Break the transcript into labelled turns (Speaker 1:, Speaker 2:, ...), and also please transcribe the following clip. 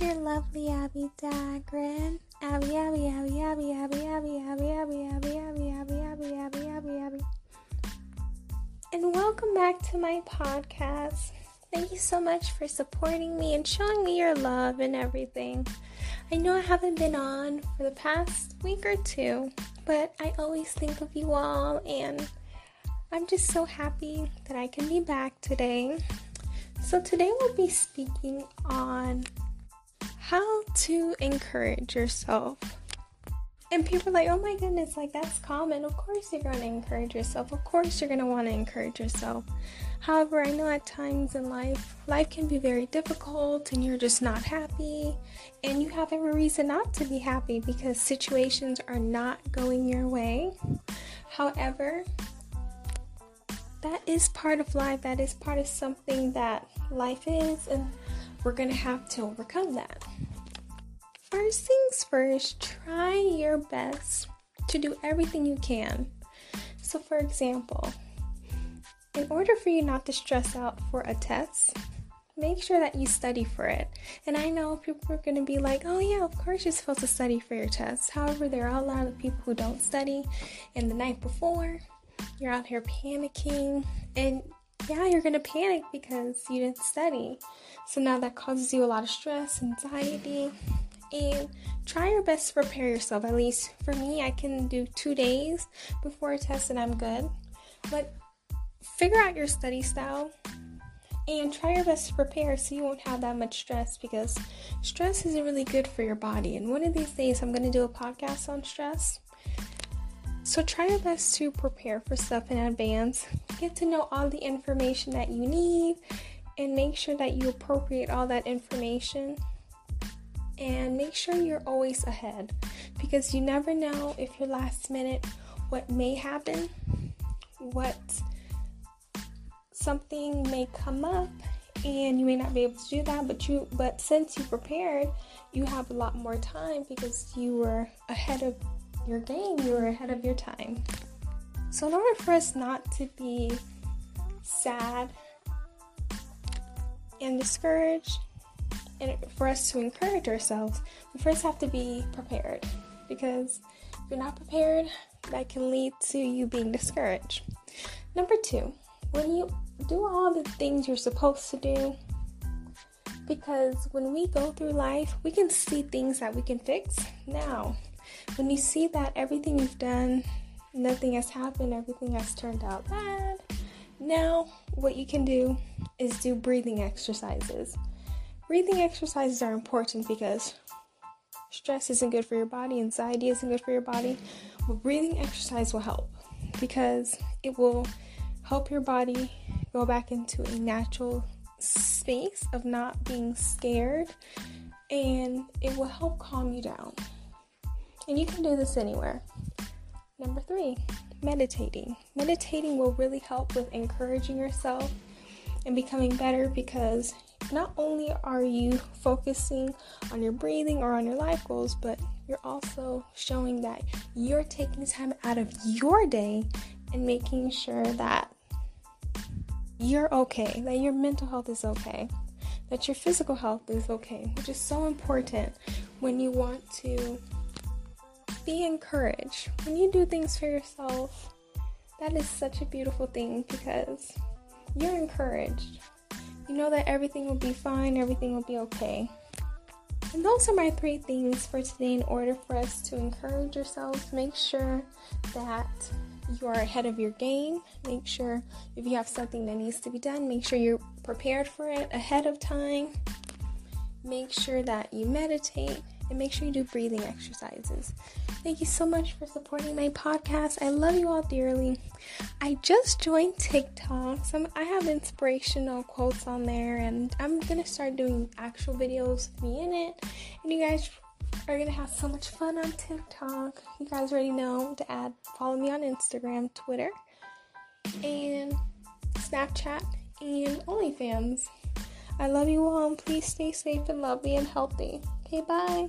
Speaker 1: your lovely Abby Dagrin. Abby, Abby, Abby, Abby, Abby, Abby, Abby, Abby, Abby, Abby, Abby, Abby, Abby, Abby, Abby. And welcome back to my podcast. Thank you so much for supporting me and showing me your love and everything. I know I haven't been on for the past week or two, but I always think of you all, and I'm just so happy that I can be back today. So, today we'll be speaking on to encourage yourself. And people are like, oh my goodness, like that's common. Of course, you're going to encourage yourself. Of course, you're going to want to encourage yourself. However, I know at times in life, life can be very difficult and you're just not happy. And you have every reason not to be happy because situations are not going your way. However, that is part of life. That is part of something that life is, and we're going to have to overcome that. First things first, try your best to do everything you can. So, for example, in order for you not to stress out for a test, make sure that you study for it. And I know people are going to be like, oh, yeah, of course you're supposed to study for your test. However, there are a lot of people who don't study, and the night before, you're out here panicking, and yeah, you're gonna panic because you didn't study. So now that causes you a lot of stress, anxiety, and try your best to prepare yourself. At least for me, I can do two days before a test and I'm good. But figure out your study style and try your best to prepare so you won't have that much stress because stress isn't really good for your body. And one of these days, I'm going to do a podcast on stress so try your best to prepare for stuff in advance. Get to know all the information that you need and make sure that you appropriate all that information. And make sure you're always ahead because you never know if you're last minute what may happen, what something may come up and you may not be able to do that but you but since you prepared you have a lot more time because you were ahead of your game, you were ahead of your time. So, in order for us not to be sad and discouraged, and for us to encourage ourselves, we first have to be prepared. Because if you're not prepared, that can lead to you being discouraged. Number two, when you do all the things you're supposed to do, because when we go through life, we can see things that we can fix now. When you see that everything you've done, nothing has happened, everything has turned out bad, now what you can do is do breathing exercises. Breathing exercises are important because stress isn't good for your body, anxiety isn't good for your body, but breathing exercise will help because it will help your body go back into a natural space of not being scared and it will help calm you down. And you can do this anywhere. Number three, meditating. Meditating will really help with encouraging yourself and becoming better because not only are you focusing on your breathing or on your life goals, but you're also showing that you're taking time out of your day and making sure that you're okay, that your mental health is okay, that your physical health is okay, which is so important when you want to be encouraged. When you do things for yourself, that is such a beautiful thing because you're encouraged. You know that everything will be fine, everything will be okay. And those are my three things for today in order for us to encourage ourselves. Make sure that you are ahead of your game. Make sure if you have something that needs to be done, make sure you're prepared for it ahead of time. Make sure that you meditate and make sure you do breathing exercises. Thank you so much for supporting my podcast. I love you all dearly. I just joined TikTok, so I have inspirational quotes on there, and I'm gonna start doing actual videos with me in it. And you guys are gonna have so much fun on TikTok. You guys already know to add follow me on Instagram, Twitter, and Snapchat, and OnlyFans. I love you all. and Please stay safe and lovely and healthy. Okay, bye.